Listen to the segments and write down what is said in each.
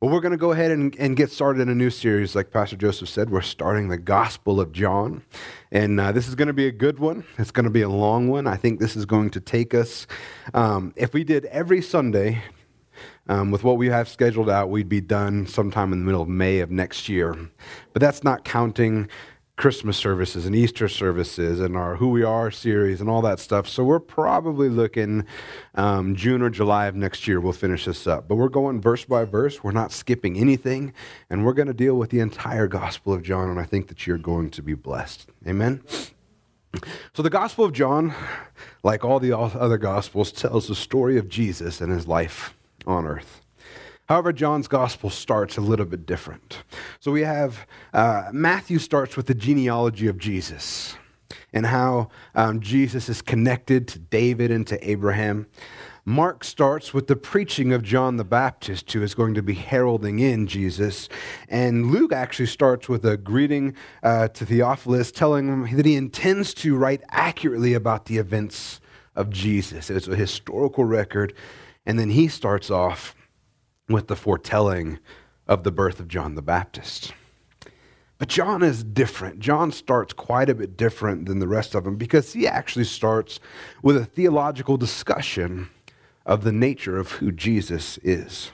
Well, we're going to go ahead and, and get started in a new series. Like Pastor Joseph said, we're starting the Gospel of John. And uh, this is going to be a good one. It's going to be a long one. I think this is going to take us, um, if we did every Sunday um, with what we have scheduled out, we'd be done sometime in the middle of May of next year. But that's not counting Christmas services and Easter services and our Who We Are series and all that stuff. So we're probably looking um, June or July of next year, we'll finish this up. But we're going verse by verse. We're not skipping anything. And we're going to deal with the entire Gospel of John. And I think that you're going to be blessed. Amen. So, the Gospel of John, like all the other Gospels, tells the story of Jesus and his life on earth. However, John's gospel starts a little bit different. So we have uh, Matthew starts with the genealogy of Jesus and how um, Jesus is connected to David and to Abraham. Mark starts with the preaching of John the Baptist, who is going to be heralding in Jesus. And Luke actually starts with a greeting uh, to Theophilus, telling him that he intends to write accurately about the events of Jesus. It's a historical record. And then he starts off with the foretelling of the birth of John the Baptist. But John is different. John starts quite a bit different than the rest of them because he actually starts with a theological discussion of the nature of who Jesus is.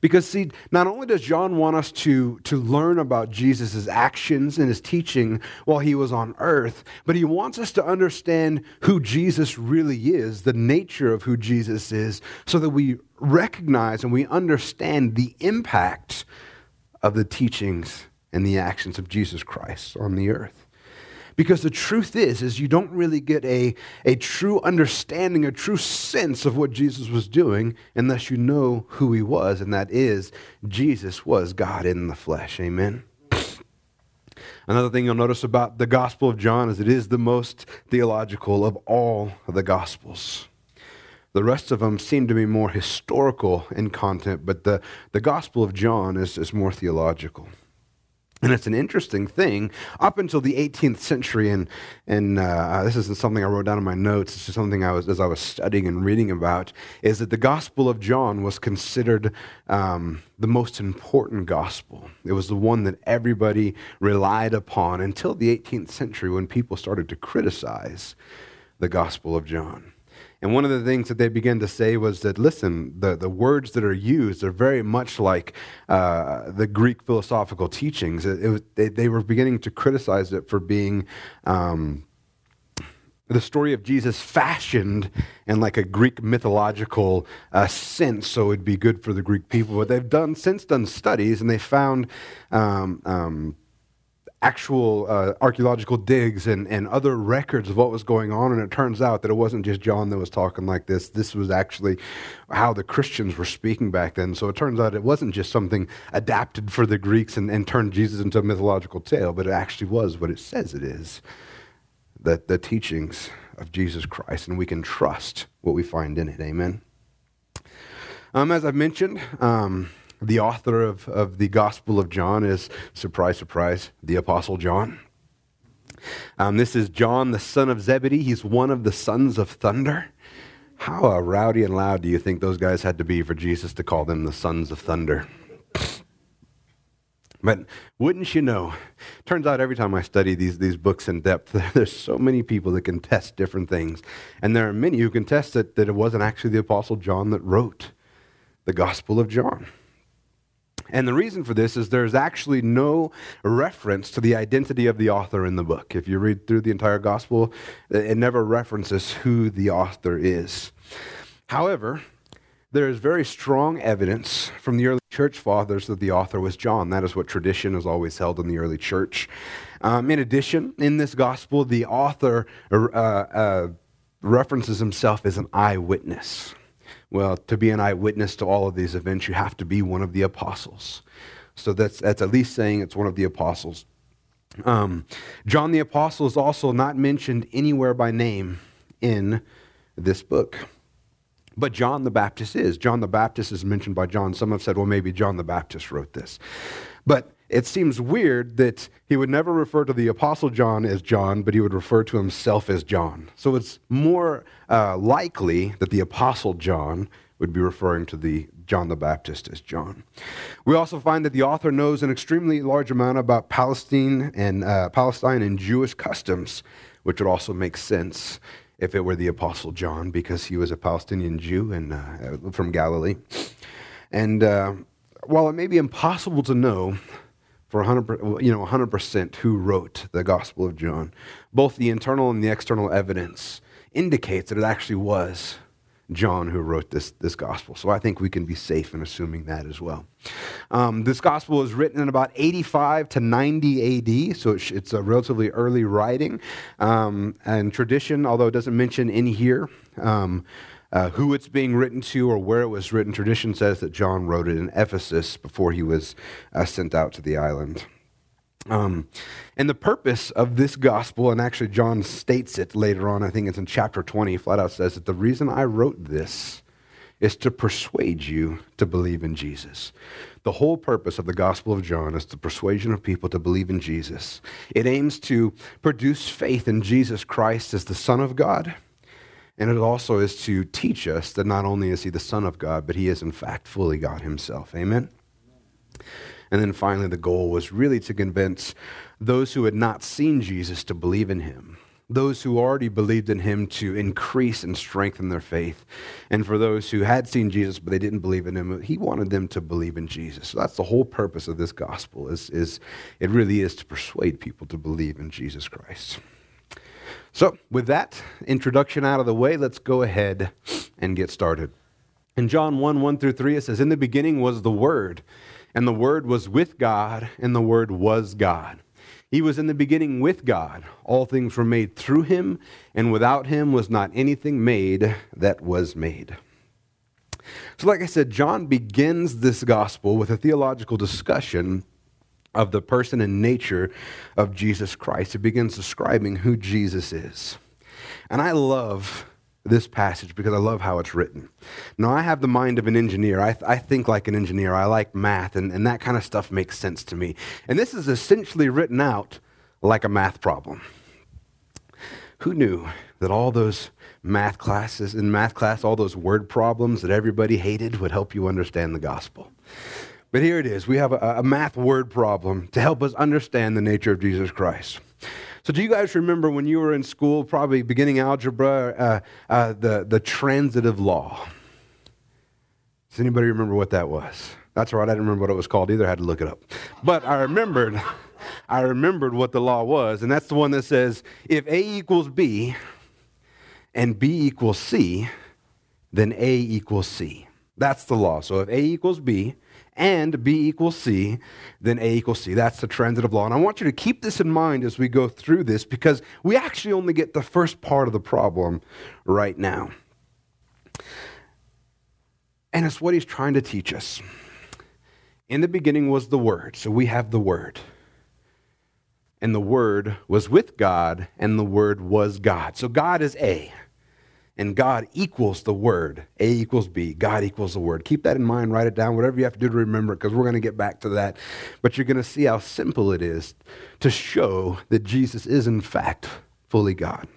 Because, see, not only does John want us to, to learn about Jesus' actions and his teaching while he was on earth, but he wants us to understand who Jesus really is, the nature of who Jesus is, so that we recognize and we understand the impact of the teachings and the actions of Jesus Christ on the earth. Because the truth is, is you don't really get a, a true understanding, a true sense of what Jesus was doing unless you know who he was, and that is Jesus was God in the flesh. Amen. Another thing you'll notice about the Gospel of John is it is the most theological of all of the Gospels. The rest of them seem to be more historical in content, but the, the Gospel of John is, is more theological. And it's an interesting thing. Up until the 18th century, and, and uh, this isn't something I wrote down in my notes, it's just something I was, as I was studying and reading about, is that the Gospel of John was considered um, the most important gospel. It was the one that everybody relied upon until the 18th century when people started to criticize the Gospel of John. And one of the things that they began to say was that, listen, the, the words that are used are very much like uh, the Greek philosophical teachings. It, it was, they, they, were beginning to criticize it for being um, the story of Jesus fashioned in like a Greek mythological uh, sense, so it'd be good for the Greek people. But they've done since done studies, and they found. Um, um, actual uh, archaeological digs and, and other records of what was going on. And it turns out that it wasn't just John that was talking like this. This was actually how the Christians were speaking back then. So it turns out it wasn't just something adapted for the Greeks and, and turned Jesus into a mythological tale, but it actually was what it says it is that the teachings of Jesus Christ, and we can trust what we find in it. Amen. Um, as I've mentioned, um, the author of, of the Gospel of John is, surprise, surprise, the Apostle John. Um, this is John, the son of Zebedee. He's one of the sons of thunder. How uh, rowdy and loud do you think those guys had to be for Jesus to call them the sons of thunder? But wouldn't you know, turns out every time I study these, these books in depth, there's so many people that can test different things. And there are many who can test that, that it wasn't actually the Apostle John that wrote the Gospel of John. And the reason for this is there's actually no reference to the identity of the author in the book. If you read through the entire gospel, it never references who the author is. However, there is very strong evidence from the early church fathers that the author was John. That is what tradition has always held in the early church. Um, in addition, in this gospel, the author uh, uh, references himself as an eyewitness. Well, to be an eyewitness to all of these events, you have to be one of the apostles. So that's, that's at least saying it's one of the apostles. Um, John the Apostle is also not mentioned anywhere by name in this book. But John the Baptist is. John the Baptist is mentioned by John. Some have said, well, maybe John the Baptist wrote this. But it seems weird that he would never refer to the Apostle John as John, but he would refer to himself as John. So it's more uh, likely that the Apostle John would be referring to the John the Baptist as John. We also find that the author knows an extremely large amount about Palestine and uh, Palestine and Jewish customs, which would also make sense if it were the Apostle John, because he was a Palestinian Jew and uh, from Galilee. And uh, while it may be impossible to know for 100%, you know, 100% who wrote the Gospel of John, both the internal and the external evidence indicates that it actually was John who wrote this, this gospel. So I think we can be safe in assuming that as well. Um, this gospel was written in about 85 to 90 AD, so it's, it's a relatively early writing. Um, and tradition, although it doesn't mention in here um, uh, who it's being written to or where it was written, tradition says that John wrote it in Ephesus before he was uh, sent out to the island. Um, and the purpose of this gospel, and actually John states it later on, I think it's in chapter 20, flat out says that the reason I wrote this is to persuade you to believe in Jesus. The whole purpose of the Gospel of John is the persuasion of people to believe in Jesus. It aims to produce faith in Jesus Christ as the Son of God. And it also is to teach us that not only is he the Son of God, but he is in fact fully God himself. Amen? And then finally, the goal was really to convince those who had not seen Jesus to believe in him, those who already believed in him to increase and strengthen their faith. And for those who had seen Jesus but they didn't believe in him, he wanted them to believe in Jesus. So that's the whole purpose of this gospel is, is it really is to persuade people to believe in Jesus Christ. So, with that introduction out of the way, let's go ahead and get started. In John 1 1 through 3, it says, In the beginning was the Word and the Word was with God, and the Word was God. He was in the beginning with God. All things were made through him, and without him was not anything made that was made. So, like I said, John begins this gospel with a theological discussion of the person and nature of Jesus Christ. He begins describing who Jesus is. And I love this passage because I love how it's written. Now, I have the mind of an engineer. I, th- I think like an engineer. I like math, and, and that kind of stuff makes sense to me. And this is essentially written out like a math problem. Who knew that all those math classes, in math class, all those word problems that everybody hated would help you understand the gospel? But here it is. We have a, a math word problem to help us understand the nature of Jesus Christ. So, do you guys remember when you were in school, probably beginning algebra, uh, uh, the, the transitive law? Does anybody remember what that was? That's right. I didn't remember what it was called either. I had to look it up. But I remembered, I remembered what the law was, and that's the one that says if A equals B and B equals C, then A equals C. That's the law. So if A equals B and B equals C, then A equals C. That's the transitive law. And I want you to keep this in mind as we go through this because we actually only get the first part of the problem right now. And it's what he's trying to teach us. In the beginning was the Word, so we have the Word. And the Word was with God, and the Word was God. So God is A and God equals the Word. A equals B. God equals the Word. Keep that in mind. Write it down. Whatever you have to do to remember it, because we're going to get back to that. But you're going to see how simple it is to show that Jesus is, in fact, fully God.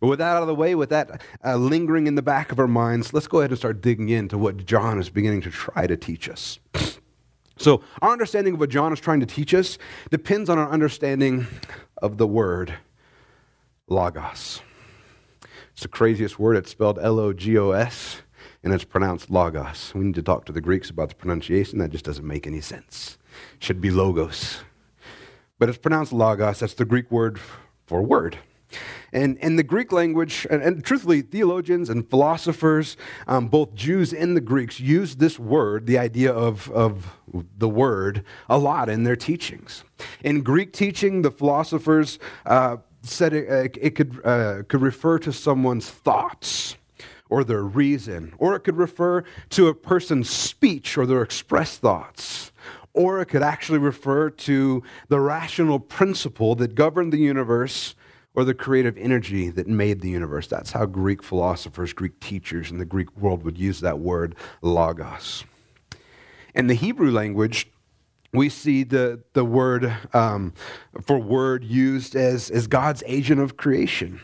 But with that out of the way, with that uh, lingering in the back of our minds, let's go ahead and start digging into what John is beginning to try to teach us. So, our understanding of what John is trying to teach us depends on our understanding of the word logos. It's the craziest word. It's spelled L O G O S, and it's pronounced logos. We need to talk to the Greeks about the pronunciation. That just doesn't make any sense. It should be logos. But it's pronounced logos. That's the Greek word for word. And in the Greek language, and, and, truthfully, theologians and philosophers, um, both Jews and the Greeks, use this word, the idea of, of the word, a lot in their teachings. In Greek teaching, the philosophers uh, said it, uh, it could, uh, could refer to someone's thoughts or their reason, or it could refer to a person's speech or their expressed thoughts, or it could actually refer to the rational principle that governed the universe or the creative energy that made the universe. That's how Greek philosophers, Greek teachers in the Greek world would use that word logos. In the Hebrew language, we see the, the word um, for word used as, as God's agent of creation.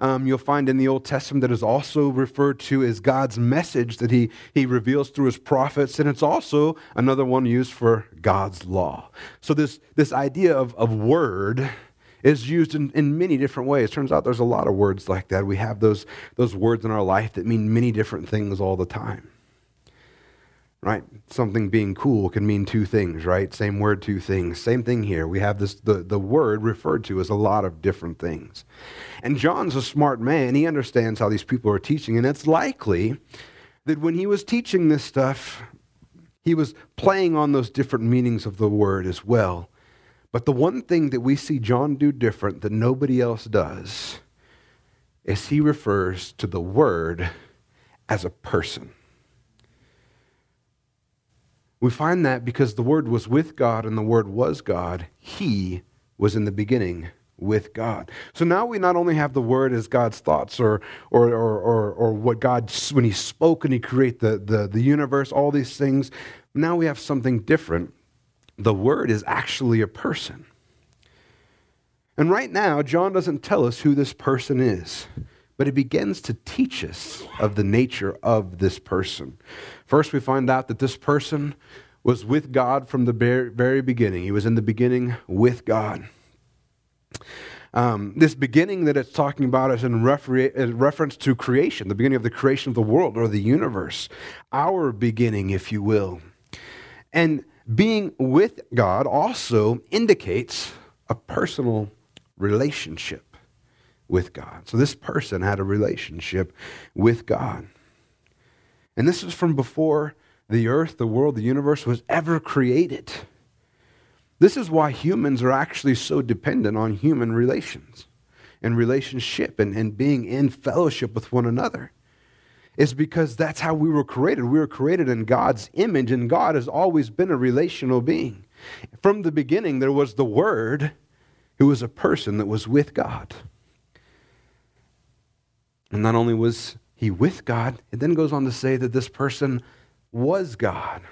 um, you'll find in the Old Testament that is also referred to as God's message that he, he reveals through his prophets. And it's also another one used for God's law. So, this, this idea of, of word is used in, in many different ways. Turns out there's a lot of words like that. We have those, those words in our life that mean many different things all the time. Right? Something being cool can mean two things, right? Same word, two things. Same thing here. We have this the, the word referred to as a lot of different things. And John's a smart man. He understands how these people are teaching, and it's likely that when he was teaching this stuff, he was playing on those different meanings of the word as well. But the one thing that we see John do different that nobody else does is he refers to the Word as a person. We find that because the Word was with God and the Word was God, He was in the beginning with God. So now we not only have the Word as God's thoughts or, or, or, or, or what God, when He spoke and He created the, the, the universe, all these things, now we have something different the Word is actually a person. And right now, John doesn't tell us who this person is, but he begins to teach us of the nature of this person. First, we find out that this person was with God from the very beginning. He was in the beginning with God. Um, this beginning that it's talking about is in refer- reference to creation, the beginning of the creation of the world or the universe, our beginning, if you will. And being with God also indicates a personal relationship with God. So this person had a relationship with God. And this is from before the earth, the world, the universe was ever created. This is why humans are actually so dependent on human relations and relationship and, and being in fellowship with one another is because that's how we were created. We were created in God's image, and God has always been a relational being. From the beginning, there was the Word, who was a person that was with God. And not only was he with God, it then goes on to say that this person was God.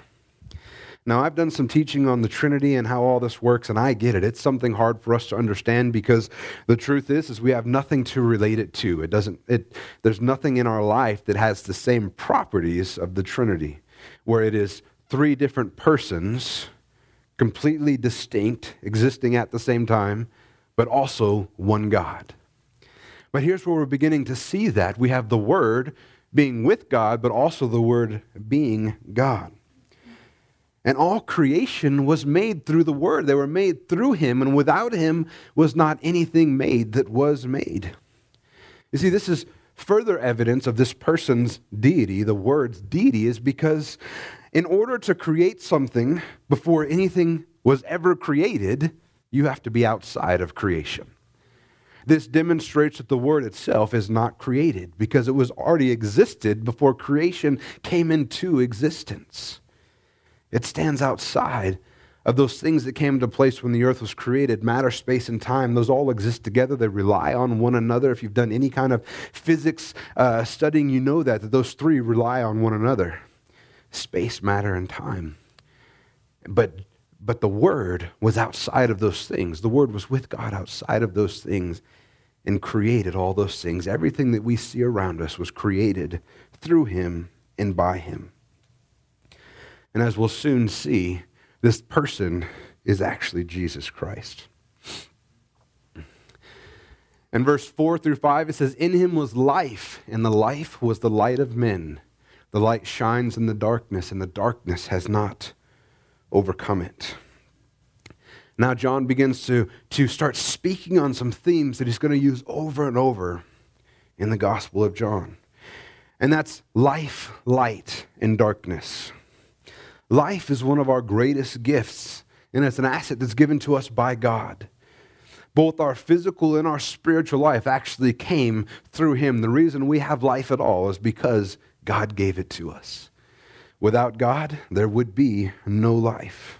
Now, I've done some teaching on the Trinity and how all this works, and I get it. It's something hard for us to understand because the truth is, is we have nothing to relate it to. It doesn't. It there's nothing in our life that has the same properties of the Trinity, where it is three different persons, completely distinct, existing at the same time, but also one God. But here's where we're beginning to see that we have the Word being with God, but also the Word being God. And all creation was made through the Word. They were made through Him, and without Him was not anything made that was made. You see, this is further evidence of this person's deity. The word's deity is because in order to create something before anything was ever created, you have to be outside of creation. This demonstrates that the Word itself is not created because it was already existed before creation came into existence. It stands outside of those things that came into place when the earth was created matter, space, and time. Those all exist together. They rely on one another. If you've done any kind of physics uh, studying, you know that, that those three rely on one another space, matter, and time. But, but the Word was outside of those things. The Word was with God outside of those things and created all those things. Everything that we see around us was created through Him and by Him. And as we'll soon see, this person is actually Jesus Christ. In verse 4 through 5, it says, In him was life, and the life was the light of men. The light shines in the darkness, and the darkness has not overcome it. Now, John begins to, to start speaking on some themes that he's going to use over and over in the Gospel of John. And that's life, light, and darkness. Life is one of our greatest gifts, and it's an asset that's given to us by God. Both our physical and our spiritual life actually came through Him. The reason we have life at all is because God gave it to us. Without God, there would be no life.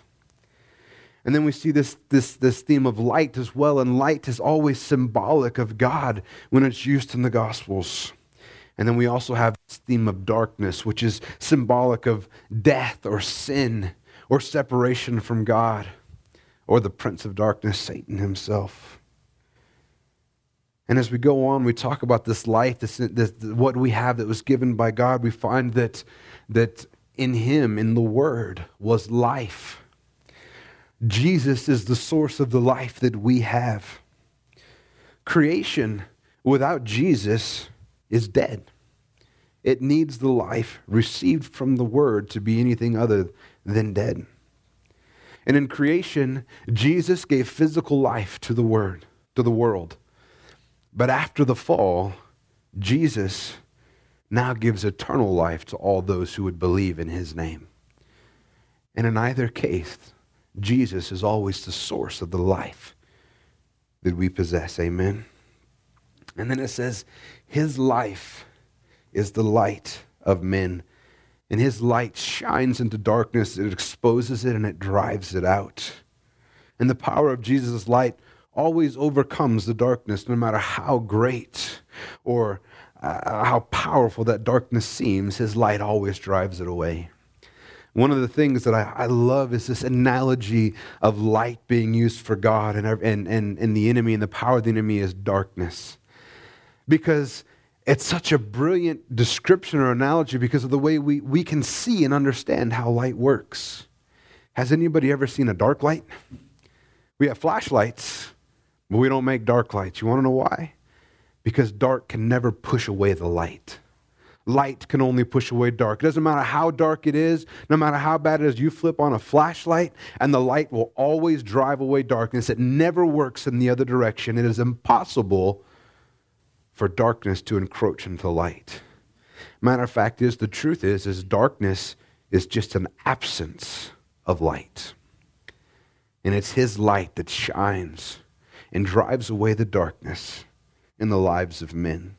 And then we see this, this, this theme of light as well, and light is always symbolic of God when it's used in the Gospels. And then we also have this theme of darkness, which is symbolic of death or sin or separation from God or the prince of darkness, Satan himself. And as we go on, we talk about this life, this, this, what we have that was given by God. We find that, that in Him, in the Word, was life. Jesus is the source of the life that we have. Creation without Jesus is dead. It needs the life received from the Word to be anything other than dead. And in creation, Jesus gave physical life to the Word, to the world. But after the fall, Jesus now gives eternal life to all those who would believe in his name. And in either case, Jesus is always the source of the life that we possess. Amen. And then it says, His life is the light of men. And His light shines into darkness, it exposes it, and it drives it out. And the power of Jesus' light always overcomes the darkness, no matter how great or uh, how powerful that darkness seems, His light always drives it away. One of the things that I, I, love is this analogy of light being used for God and, and, and, and the enemy, and the power of the enemy is darkness. Because it's such a brilliant description or analogy because of the way we, we can see and understand how light works. Has anybody ever seen a dark light? We have flashlights, but we don't make dark lights. You want to know why? Because dark can never push away the light light can only push away dark. It doesn't matter how dark it is, no matter how bad it is, you flip on a flashlight and the light will always drive away darkness. It never works in the other direction. It is impossible for darkness to encroach into light. Matter of fact is the truth is is darkness is just an absence of light. And it's his light that shines and drives away the darkness in the lives of men.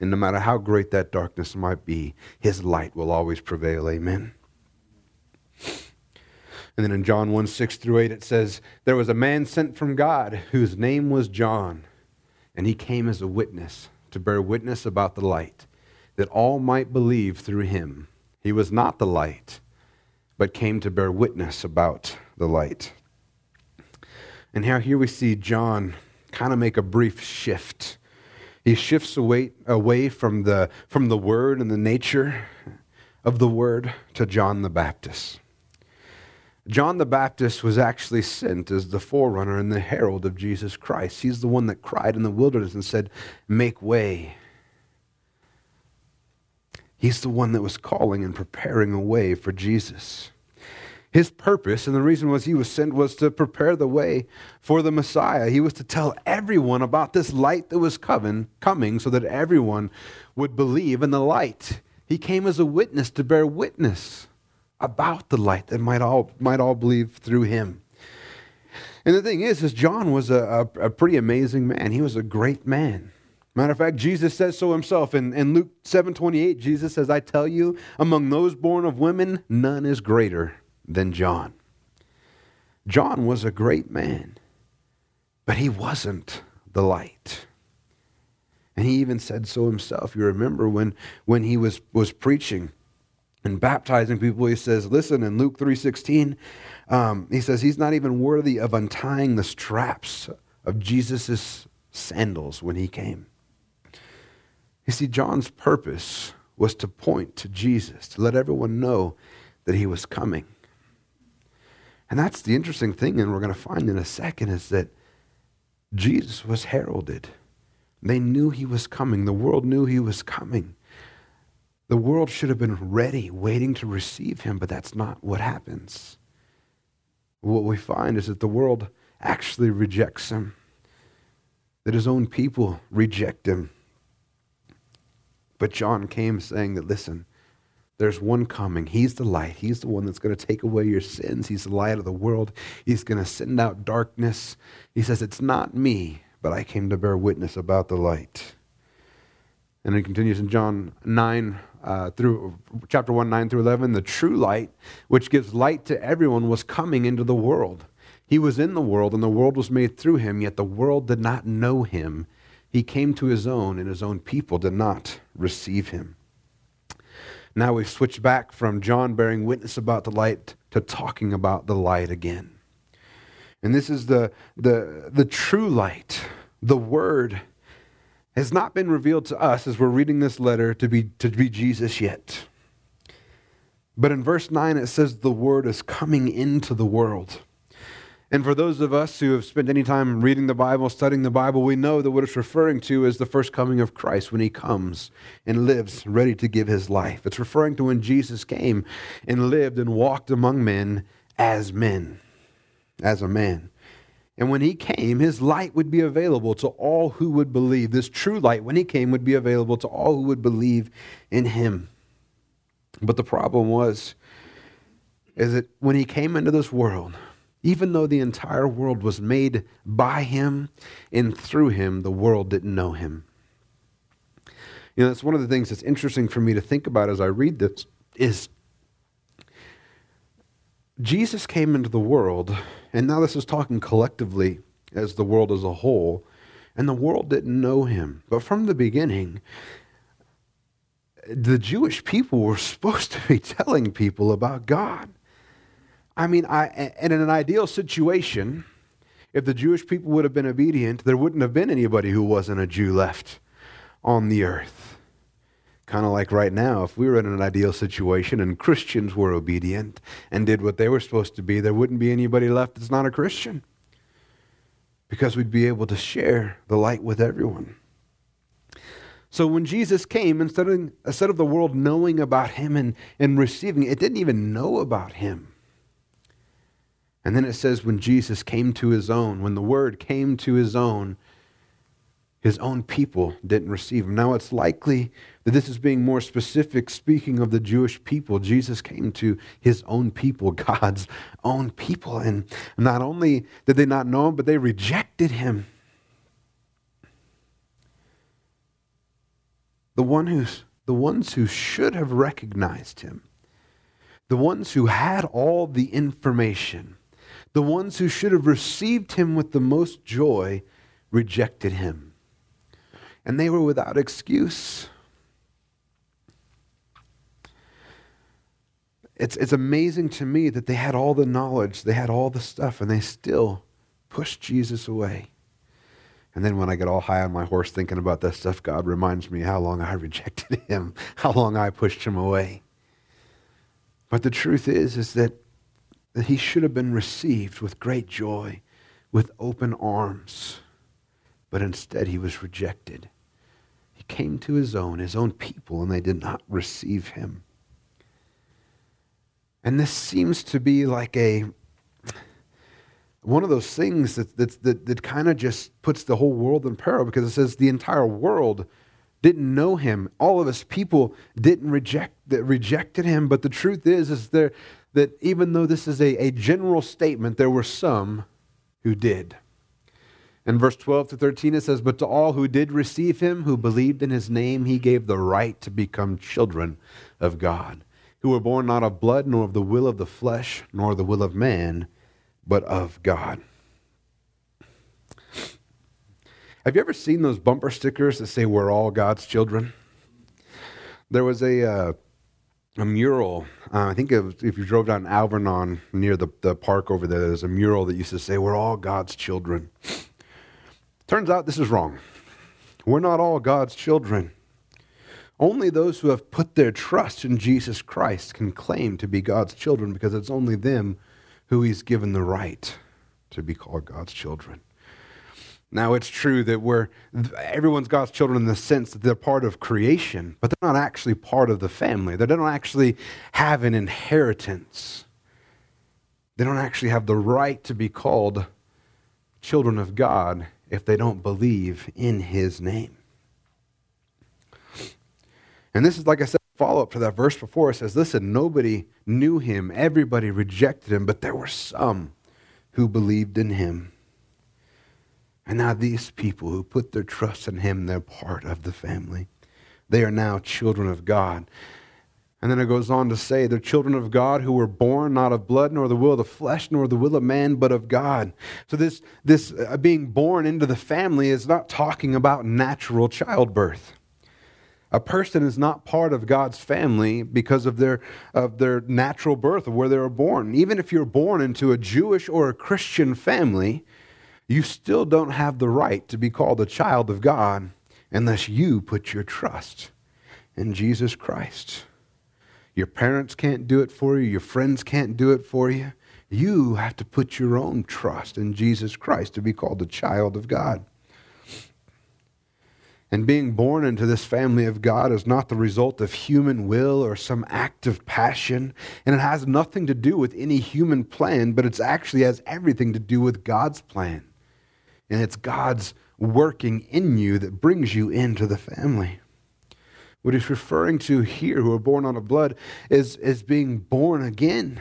And no matter how great that darkness might be, his light will always prevail. Amen. And then in John 1 6 through 8, it says, There was a man sent from God whose name was John, and he came as a witness to bear witness about the light, that all might believe through him. He was not the light, but came to bear witness about the light. And now here we see John kind of make a brief shift he shifts away, away from, the, from the word and the nature of the word to John the Baptist. John the Baptist was actually sent as the forerunner and the herald of Jesus Christ. He's the one that cried in the wilderness and said, Make way. He's the one that was calling and preparing a way for Jesus. His purpose, and the reason was he was sent, was to prepare the way for the Messiah. He was to tell everyone about this light that was coming, coming so that everyone would believe in the light. He came as a witness to bear witness about the light that might all, might all believe through him. And the thing is, is John was a, a, a pretty amazing man. He was a great man. Matter of fact, Jesus says so himself. In, in Luke 7 28, Jesus says, I tell you, among those born of women, none is greater than John. John was a great man, but he wasn't the light. And he even said so himself. You remember when, when he was, was preaching and baptizing people, he says, listen, in Luke 3.16, um, he says he's not even worthy of untying the straps of Jesus' sandals when he came. You see, John's purpose was to point to Jesus, to let everyone know that he was coming. And that's the interesting thing, and we're going to find in a second, is that Jesus was heralded. They knew he was coming. The world knew he was coming. The world should have been ready, waiting to receive him, but that's not what happens. What we find is that the world actually rejects him, that his own people reject him. But John came saying that, listen, there's one coming. He's the light. He's the one that's going to take away your sins. He's the light of the world. He's going to send out darkness. He says, It's not me, but I came to bear witness about the light. And it continues in John 9 uh, through chapter 1, 9 through 11. The true light, which gives light to everyone, was coming into the world. He was in the world, and the world was made through him, yet the world did not know him. He came to his own, and his own people did not receive him. Now we've switched back from John bearing witness about the light to talking about the light again. And this is the, the, the true light, the Word has not been revealed to us as we're reading this letter to be, to be Jesus yet. But in verse 9, it says the word is coming into the world. And for those of us who have spent any time reading the Bible, studying the Bible, we know that what it's referring to is the first coming of Christ when he comes and lives ready to give his life. It's referring to when Jesus came and lived and walked among men as men, as a man. And when he came, his light would be available to all who would believe. This true light, when he came, would be available to all who would believe in him. But the problem was, is that when he came into this world, even though the entire world was made by him and through him, the world didn't know him. You know, that's one of the things that's interesting for me to think about as I read this is Jesus came into the world, and now this is talking collectively as the world as a whole, and the world didn't know him. But from the beginning, the Jewish people were supposed to be telling people about God. I mean, I, in an ideal situation, if the Jewish people would have been obedient, there wouldn't have been anybody who wasn't a Jew left on the earth. Kind of like right now, if we were in an ideal situation and Christians were obedient and did what they were supposed to be, there wouldn't be anybody left that's not a Christian. Because we'd be able to share the light with everyone. So when Jesus came, instead of, instead of the world knowing about him and, and receiving it didn't even know about him. And then it says, when Jesus came to his own, when the word came to his own, his own people didn't receive him. Now it's likely that this is being more specific, speaking of the Jewish people. Jesus came to his own people, God's own people. And not only did they not know him, but they rejected him. The, one who's, the ones who should have recognized him, the ones who had all the information, the ones who should have received him with the most joy rejected him. And they were without excuse. It's, it's amazing to me that they had all the knowledge, they had all the stuff, and they still pushed Jesus away. And then when I get all high on my horse thinking about that stuff, God reminds me how long I rejected him, how long I pushed him away. But the truth is, is that that he should have been received with great joy, with open arms. But instead, he was rejected. He came to his own, his own people, and they did not receive him. And this seems to be like a one of those things that, that, that, that kind of just puts the whole world in peril because it says the entire world didn't know him. All of his people didn't reject that rejected him. But the truth is, is there that even though this is a, a general statement, there were some who did. In verse 12 to 13, it says, But to all who did receive him, who believed in his name, he gave the right to become children of God, who were born not of blood, nor of the will of the flesh, nor the will of man, but of God. Have you ever seen those bumper stickers that say, We're all God's children? There was a. Uh, a mural. Uh, I think if, if you drove down Alvernon near the, the park over there, there's a mural that used to say, We're all God's children. Turns out this is wrong. We're not all God's children. Only those who have put their trust in Jesus Christ can claim to be God's children because it's only them who He's given the right to be called God's children. Now, it's true that we're, everyone's God's children in the sense that they're part of creation, but they're not actually part of the family. They don't actually have an inheritance. They don't actually have the right to be called children of God if they don't believe in His name. And this is, like I said, follow up to that verse before. It says, Listen, nobody knew Him, everybody rejected Him, but there were some who believed in Him. And now these people who put their trust in him, they're part of the family. They are now children of God. And then it goes on to say, they're children of God who were born not of blood, nor the will of the flesh, nor the will of man, but of God. So this, this uh, being born into the family is not talking about natural childbirth. A person is not part of God's family because of their, of their natural birth, of where they were born. Even if you're born into a Jewish or a Christian family, you still don't have the right to be called a child of God unless you put your trust in Jesus Christ. Your parents can't do it for you, your friends can't do it for you. You have to put your own trust in Jesus Christ to be called a child of God. And being born into this family of God is not the result of human will or some act of passion. And it has nothing to do with any human plan, but it actually has everything to do with God's plan. And it's God's working in you that brings you into the family. What he's referring to here, who are born out of blood, is, is being born again.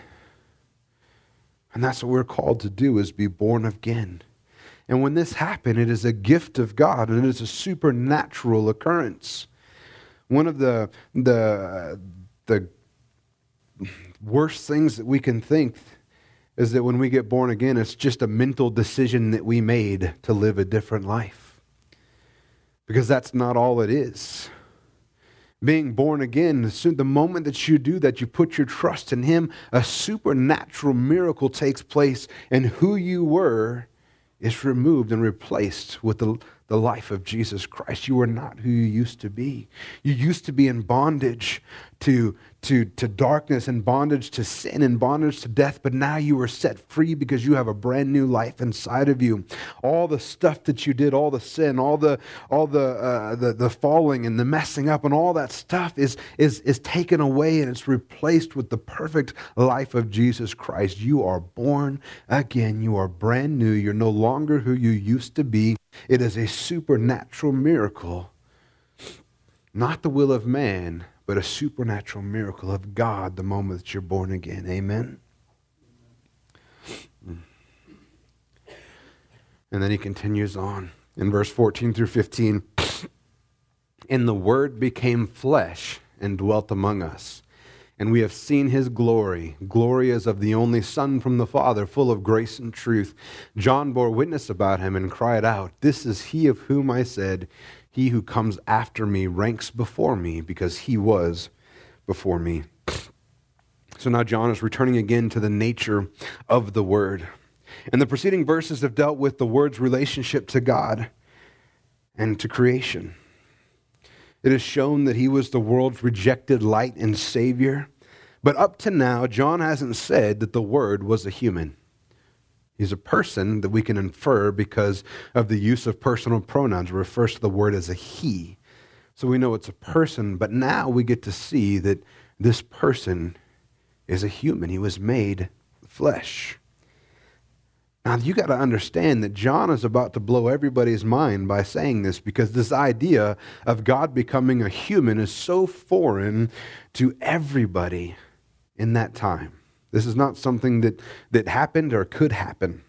And that's what we're called to do, is be born again. And when this happens, it is a gift of God and it is a supernatural occurrence. One of the, the, the worst things that we can think is that when we get born again, it's just a mental decision that we made to live a different life. Because that's not all it is. Being born again, the moment that you do that, you put your trust in Him, a supernatural miracle takes place, and who you were is removed and replaced with the, the life of Jesus Christ. You are not who you used to be. You used to be in bondage to, to, to darkness and bondage to sin and bondage to death, but now you are set free because you have a brand new life inside of you. All the stuff that you did, all the sin, all the all the uh, the, the falling and the messing up and all that stuff is, is, is taken away and it's replaced with the perfect life of Jesus Christ. You are born again. You are brand new. You're no longer who you used to be. It is a supernatural miracle, not the will of man but a supernatural miracle of God the moment that you're born again. Amen? And then he continues on in verse 14 through 15. And the Word became flesh and dwelt among us. And we have seen his glory, glory as of the only Son from the Father, full of grace and truth. John bore witness about him and cried out, This is he of whom I said, he who comes after me ranks before me because he was before me. So now John is returning again to the nature of the Word. And the preceding verses have dealt with the Word's relationship to God and to creation. It is shown that he was the world's rejected light and Savior. But up to now, John hasn't said that the Word was a human. He's a person that we can infer because of the use of personal pronouns. It refers to the word as a he. So we know it's a person, but now we get to see that this person is a human. He was made flesh. Now, you got to understand that John is about to blow everybody's mind by saying this because this idea of God becoming a human is so foreign to everybody in that time. This is not something that, that happened or could happen.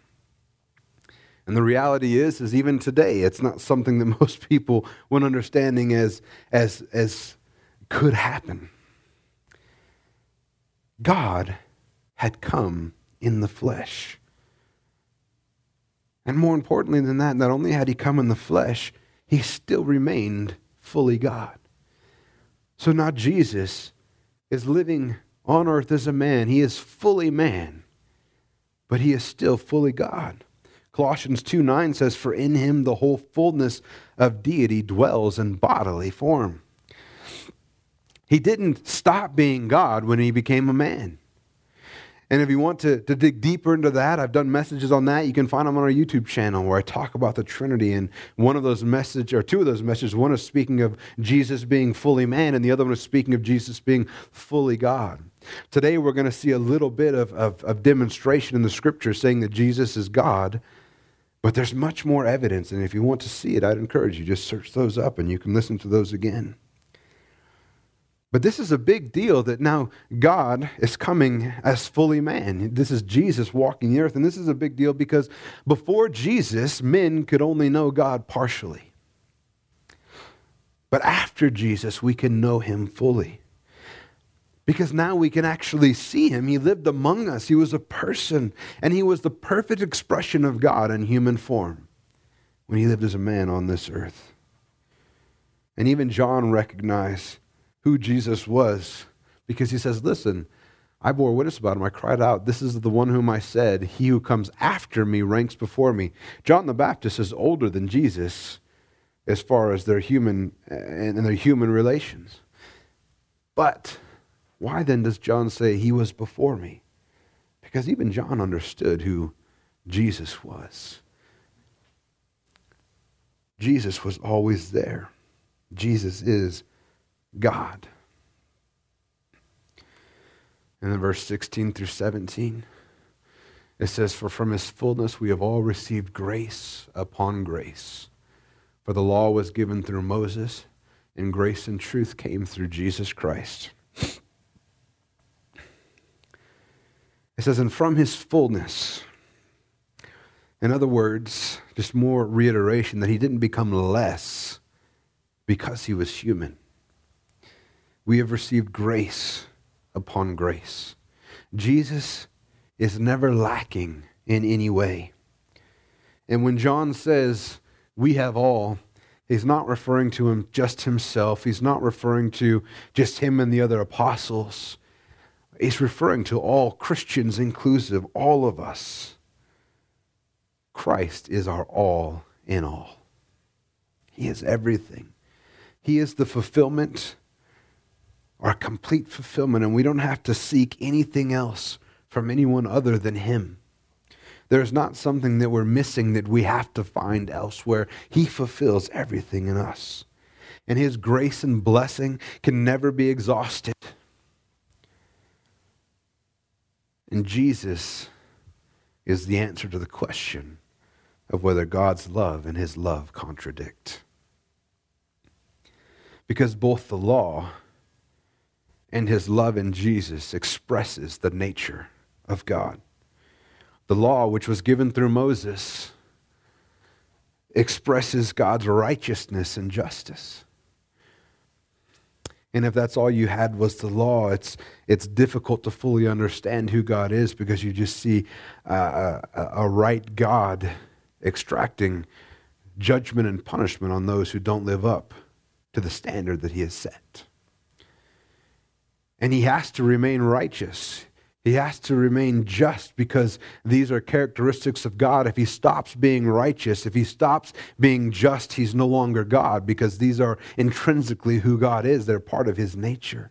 And the reality is, is even today, it's not something that most people want understanding as, as, as could happen. God had come in the flesh. And more importantly than that, not only had he come in the flesh, he still remained fully God. So now Jesus is living on earth as a man. He is fully man, but he is still fully God. Colossians 2 9 says, For in him the whole fullness of deity dwells in bodily form. He didn't stop being God when he became a man. And if you want to, to dig deeper into that, I've done messages on that. You can find them on our YouTube channel where I talk about the Trinity. And one of those messages, or two of those messages, one is speaking of Jesus being fully man, and the other one is speaking of Jesus being fully God. Today, we're going to see a little bit of, of, of demonstration in the scripture saying that Jesus is God. But there's much more evidence. And if you want to see it, I'd encourage you just search those up and you can listen to those again. But this is a big deal that now God is coming as fully man. This is Jesus walking the earth. And this is a big deal because before Jesus, men could only know God partially. But after Jesus, we can know him fully. Because now we can actually see him. He lived among us, he was a person, and he was the perfect expression of God in human form when he lived as a man on this earth. And even John recognized who Jesus was because he says, Listen, I bore witness about him. I cried out, This is the one whom I said, He who comes after me ranks before me. John the Baptist is older than Jesus, as far as their human eh, and their human relations. But why then does John say he was before me? Because even John understood who Jesus was. Jesus was always there. Jesus is God. And then verse 16 through 17, it says, For from his fullness we have all received grace upon grace. For the law was given through Moses, and grace and truth came through Jesus Christ. It says, And from his fullness, in other words, just more reiteration that he didn't become less because he was human. We have received grace upon grace. Jesus is never lacking in any way. And when John says, we have all, he's not referring to him just himself. He's not referring to just him and the other apostles. He's referring to all Christians, inclusive, all of us. Christ is our all in all. He is everything. He is the fulfillment, our complete fulfillment, and we don't have to seek anything else from anyone other than Him. There's not something that we're missing that we have to find elsewhere. He fulfills everything in us. And His grace and blessing can never be exhausted. And Jesus is the answer to the question of whether God's love and his love contradict. Because both the law and his love in Jesus expresses the nature of God. The law, which was given through Moses, expresses God's righteousness and justice. And if that's all you had was the law, it's, it's difficult to fully understand who God is because you just see uh, a, a right God extracting judgment and punishment on those who don't live up to the standard that he has set. And he has to remain righteous. He has to remain just because these are characteristics of God. If he stops being righteous, if he stops being just, he's no longer God because these are intrinsically who God is. They're part of his nature.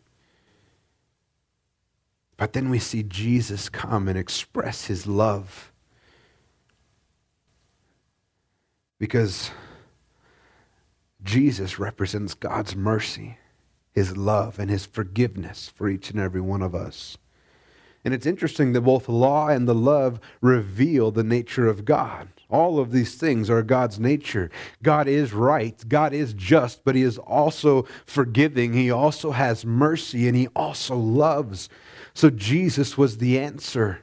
But then we see Jesus come and express his love Because Jesus represents God's mercy, his love, and his forgiveness for each and every one of us. And it's interesting that both law and the love reveal the nature of God. All of these things are God's nature. God is right, God is just, but He is also forgiving. He also has mercy, and He also loves. So Jesus was the answer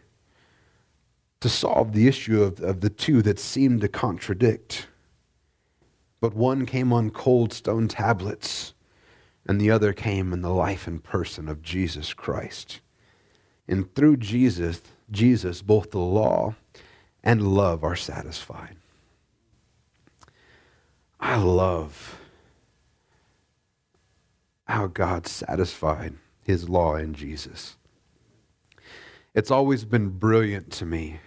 to solve the issue of, of the two that seemed to contradict. But one came on cold stone tablets, and the other came in the life and person of Jesus Christ. And through Jesus, Jesus, both the law and love are satisfied. I love how God satisfied his law in Jesus. It's always been brilliant to me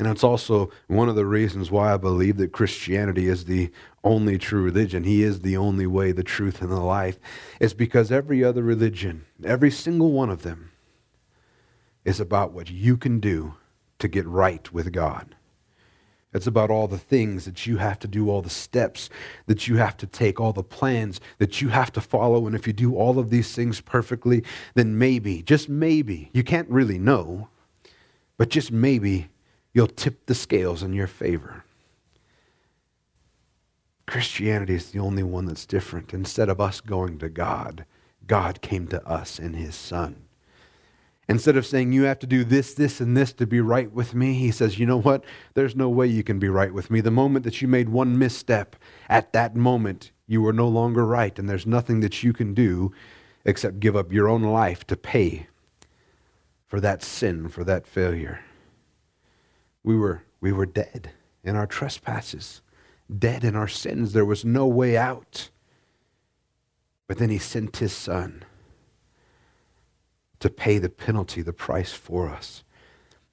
and it's also one of the reasons why I believe that Christianity is the only true religion. He is the only way, the truth, and the life. It's because every other religion, every single one of them, is about what you can do to get right with God. It's about all the things that you have to do, all the steps that you have to take, all the plans that you have to follow. And if you do all of these things perfectly, then maybe, just maybe, you can't really know, but just maybe you'll tip the scales in your favor. Christianity is the only one that's different. Instead of us going to God, God came to us in his Son. Instead of saying, you have to do this, this, and this to be right with me, he says, you know what? There's no way you can be right with me. The moment that you made one misstep, at that moment, you were no longer right, and there's nothing that you can do except give up your own life to pay for that sin, for that failure. We were, we were dead in our trespasses, dead in our sins. There was no way out. But then he sent his son to pay the penalty, the price for us.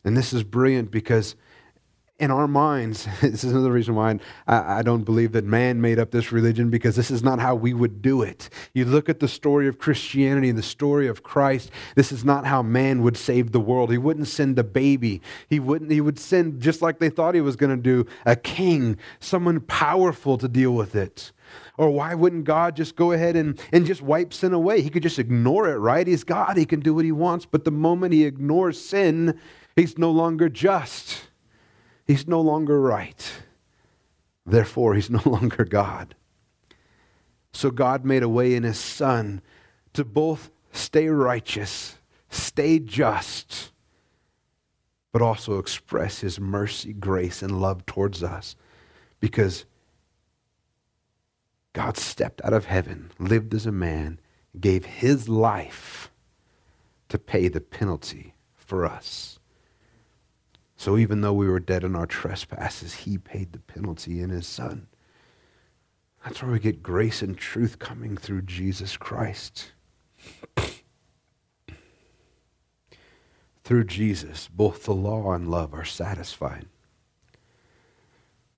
And this is brilliant because in our minds, this is another reason why I, I, don't believe that man made up this religion because this is not how we would do it. You look at the story of Christianity and the story of Christ, this is not how man would save the world. He wouldn't send a baby. He wouldn't he would send just like they thought he was going to do, a king, someone powerful to deal with it. Or why wouldn't God just go ahead and, and just wipe sin away? He could just ignore it, right? He's God, he can do what he wants, but the moment he ignores sin, he's no longer just. He's no longer right. Therefore, he's no longer God. So God made a way in his Son to both stay righteous, stay just, but also express his mercy, grace, and love towards us because God stepped out of heaven, lived as a man, gave his life to pay the penalty for us. So even though we were dead in our trespasses, he paid the penalty in his son. That's where we get grace and truth coming through Jesus Christ. through Jesus, both the law and love are satisfied.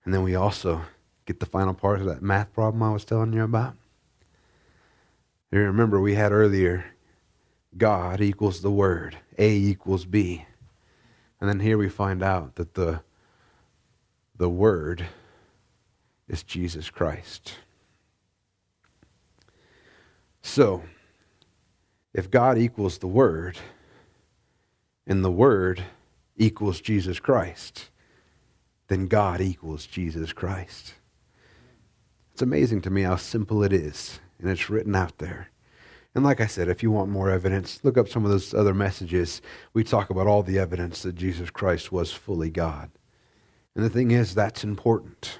And then we also get the final part of that math problem I was telling you about. You remember we had earlier God equals the Word, A equals B. And then here we find out that the, the Word is Jesus Christ. So, if God equals the Word, and the Word equals Jesus Christ, then God equals Jesus Christ. It's amazing to me how simple it is, and it's written out there. And like I said, if you want more evidence, look up some of those other messages. We talk about all the evidence that Jesus Christ was fully God. And the thing is, that's important.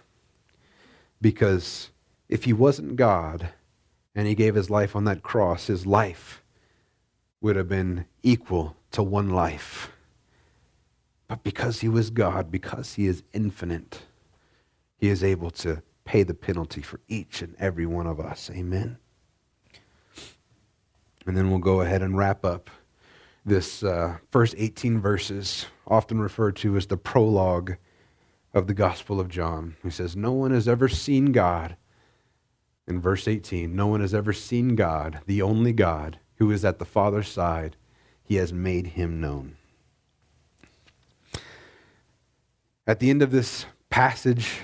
Because if he wasn't God and he gave his life on that cross, his life would have been equal to one life. But because he was God, because he is infinite, he is able to pay the penalty for each and every one of us. Amen. And then we'll go ahead and wrap up this uh, first 18 verses, often referred to as the prologue of the Gospel of John. He says, No one has ever seen God. In verse 18, no one has ever seen God, the only God, who is at the Father's side. He has made him known. At the end of this passage,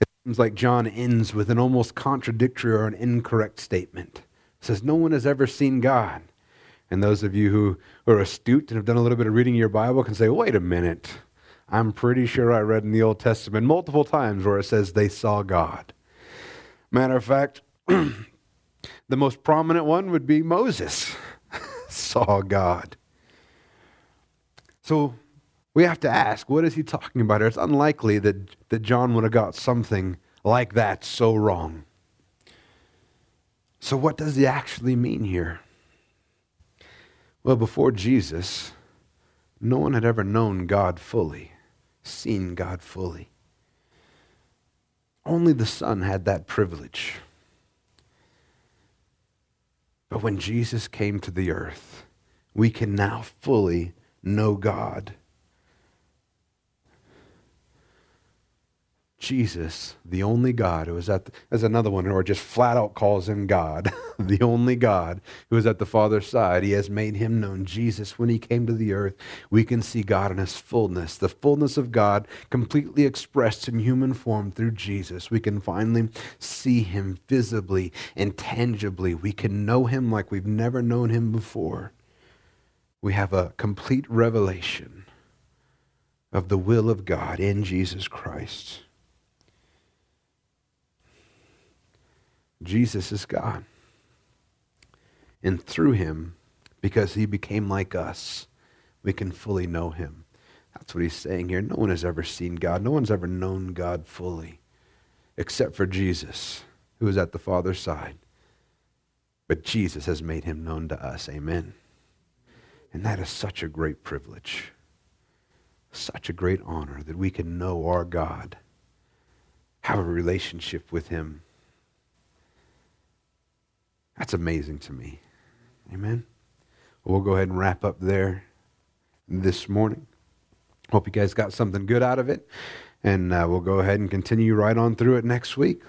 it seems like John ends with an almost contradictory or an incorrect statement says, No one has ever seen God. And those of you who are astute and have done a little bit of reading your Bible can say, Wait a minute. I'm pretty sure I read in the Old Testament multiple times where it says they saw God. Matter of fact, the most prominent one would be Moses saw God. So we have to ask, what is he talking about here? It's unlikely that, that John would have got something like that so wrong. So, what does he actually mean here? Well, before Jesus, no one had ever known God fully, seen God fully. Only the Son had that privilege. But when Jesus came to the earth, we can now fully know God Jesus, the only God who is at, there's another one who just flat out calls him God, the only God who is at the Father's side. He has made him known. Jesus, when he came to the earth, we can see God in his fullness, the fullness of God completely expressed in human form through Jesus. We can finally see him visibly and tangibly. We can know him like we've never known him before. We have a complete revelation of the will of God in Jesus Christ. Jesus is God. And through him, because he became like us, we can fully know him. That's what he's saying here. No one has ever seen God. No one's ever known God fully, except for Jesus, who is at the Father's side. But Jesus has made him known to us. Amen. And that is such a great privilege, such a great honor that we can know our God, have a relationship with him that's amazing to me. Amen. We'll go ahead and wrap up there this morning. Hope you guys got something good out of it. And uh, we'll go ahead and continue right on through it next week.